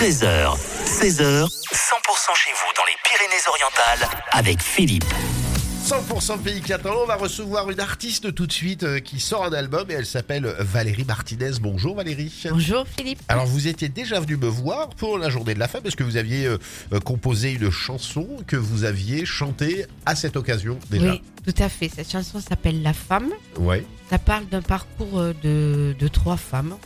13h, 16h, 100% chez vous dans les Pyrénées-Orientales avec Philippe. 100% pays catalan, on va recevoir une artiste tout de suite euh, qui sort un album et elle s'appelle Valérie Martinez. Bonjour Valérie. Bonjour Philippe. Alors vous étiez déjà venu me voir pour la journée de la femme parce que vous aviez euh, euh, composé une chanson que vous aviez chantée à cette occasion déjà. Oui, tout à fait. Cette chanson s'appelle La femme. Ouais. Ça parle d'un parcours de, de trois femmes.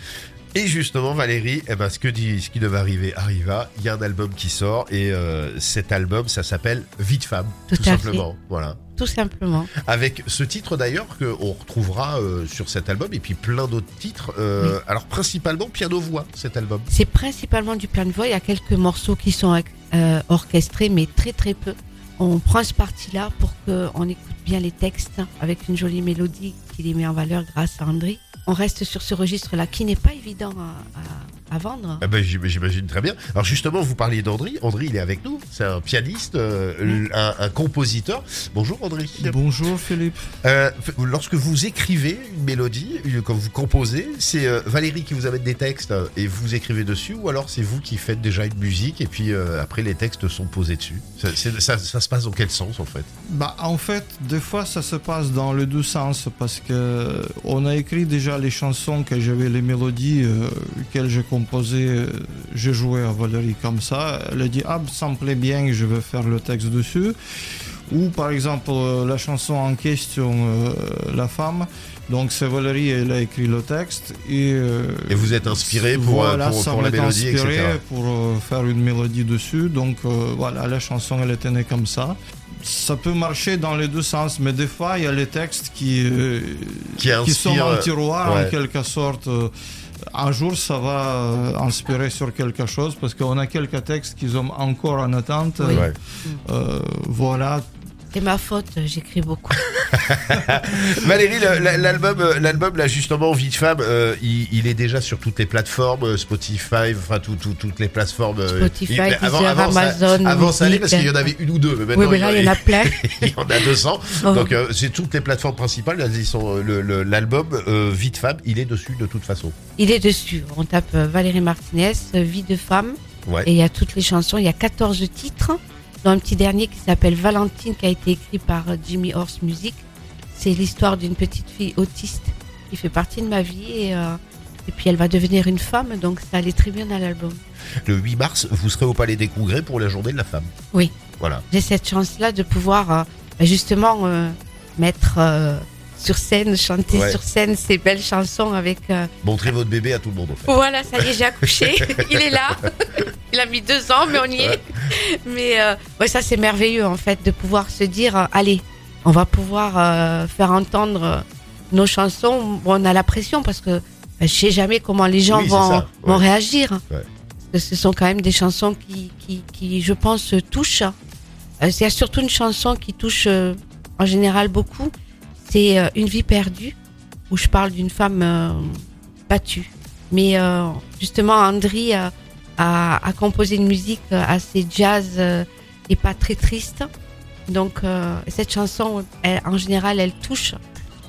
Et justement Valérie, eh ben, ce, que dit, ce qui devait arriver arriva. Il y a un album qui sort et euh, cet album ça s'appelle Vie de femme Tout simplement. Voilà. Tout simplement. Avec ce titre d'ailleurs qu'on retrouvera euh, sur cet album et puis plein d'autres titres. Euh, Alors principalement piano-voix cet album. C'est principalement du plein de voix. Il y a quelques morceaux qui sont orchestrés, mais très très peu. On prend ce parti-là pour qu'on écoute bien les textes avec une jolie mélodie qui les met en valeur grâce à André. On reste sur ce registre-là qui n'est pas évident à, à- à vendre. Ah ben, j'im- J'imagine très bien. Alors justement, vous parliez d'Andry. Andry, il est avec nous. C'est un pianiste, euh, un, un compositeur. Bonjour Andry. Bonjour Philippe. Euh, lorsque vous écrivez une mélodie, une- quand vous composez, c'est euh, Valérie qui vous amène des textes euh, et vous écrivez dessus, ou alors c'est vous qui faites déjà une musique et puis euh, après les textes sont posés dessus? Ça, c'est- ça- ça se passe dans quel sens en fait? Bah, en fait, des fois, ça se passe dans les deux sens parce que on a écrit déjà les chansons que j'avais les mélodies euh, qu'elles j'ai composées, euh, j'ai joué à Valérie comme ça. Elle a dit ah ça me plaît bien, je vais faire le texte dessus. Ou par exemple euh, la chanson en question, euh, la femme. Donc c'est Valérie, elle a écrit le texte et, Et vous êtes inspiré pour, voilà, pour, la mélodie, inspiré etc. pour faire une mélodie dessus. Donc voilà, la chanson elle était née comme ça. Ça peut marcher dans les deux sens, mais des fois il y a les textes qui euh, Qui sont en tiroir ouais. en quelque sorte. Euh, Un jour, ça va euh, inspirer sur quelque chose parce qu'on a quelques textes qui sont encore en attente. Oui. Euh, voilà. C'est ma faute, j'écris beaucoup. Valérie, l'album, euh, l'album là justement Vie de femme, euh, il, il est déjà sur toutes les plateformes, euh, Spotify, enfin tout, tout- toutes les plateformes. Spotify, il- Deezer, ça- Amazon, avant ça allait parce qu'il y en avait une ou deux, mais maintenant Oui, mais là, il y en a plein. il y en a 200. Oh. Donc euh, c'est toutes les plateformes principales. Y sont, l'album euh, Vie de femme, il est dessus de toute façon. Il est dessus. On tape Valérie Martinez, Vie de femme. Ouais. Et il y a toutes les chansons. Il y a 14 titres. Dont un petit dernier qui s'appelle Valentine, qui a été écrit par euh, Jimmy Horse Music. C'est l'histoire d'une petite fille autiste qui fait partie de ma vie. Et, euh, et puis elle va devenir une femme. Donc ça allait très bien dans l'album. Le 8 mars, vous serez au Palais des Congrès pour la Journée de la femme. Oui. Voilà. J'ai cette chance-là de pouvoir euh, justement euh, mettre sur scène, chanter Ouais. sur scène ces belles chansons avec. euh, Montrez votre bébé à tout le monde en fait. Voilà, ça y est, j'ai accouché. Il est là. Il a mis deux ans, mais on y est. Mais euh, ouais, ça, c'est merveilleux, en fait, de pouvoir se dire euh, allez, on va pouvoir euh, faire entendre nos chansons. Bon, on a la pression parce que euh, je sais jamais comment les gens Oui, vont, ouais. vont réagir. Que ce sont quand même des chansons qui, qui, qui je pense, touchent. Il y a surtout une chanson qui touche en général beaucoup. C'est euh, Une vie perdue, où je parle d'une femme euh, battue. Mais euh, justement, Andri a, a composé une musique assez jazz et pas très triste. Donc cette chanson, en général, elle touche.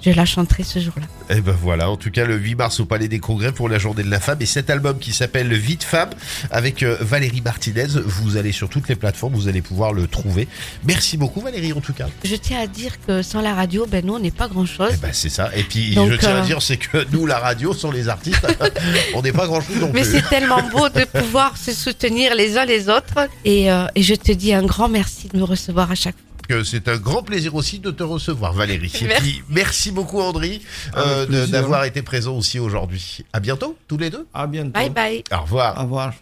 Je la chanterai ce jour-là. Et ben voilà, en tout cas le 8 mars au Palais des Congrès pour la Journée de la Femme et cet album qui s'appelle Vie de femme avec euh, Valérie Martinez, vous allez sur toutes les plateformes, vous allez pouvoir le trouver. Merci beaucoup Valérie en tout cas. Je tiens à dire que sans la radio, ben nous, on n'est pas grand-chose. Eh ben c'est ça. Et puis Donc, je tiens à euh, dire c'est que nous la radio sans les artistes, on n'est pas grand chose non Mais plus. c'est tellement beau de pouvoir se soutenir les uns les autres. Et, euh, et je te dis un grand merci de me recevoir à chaque fois. Que C'est un grand plaisir aussi de te recevoir Valérie. Et Merci. puis merci beaucoup Avec euh, plaisir. d'avoir été présent aussi aujourd'hui. À bientôt tous les deux. À bientôt. Bye bye. Au revoir. Au revoir.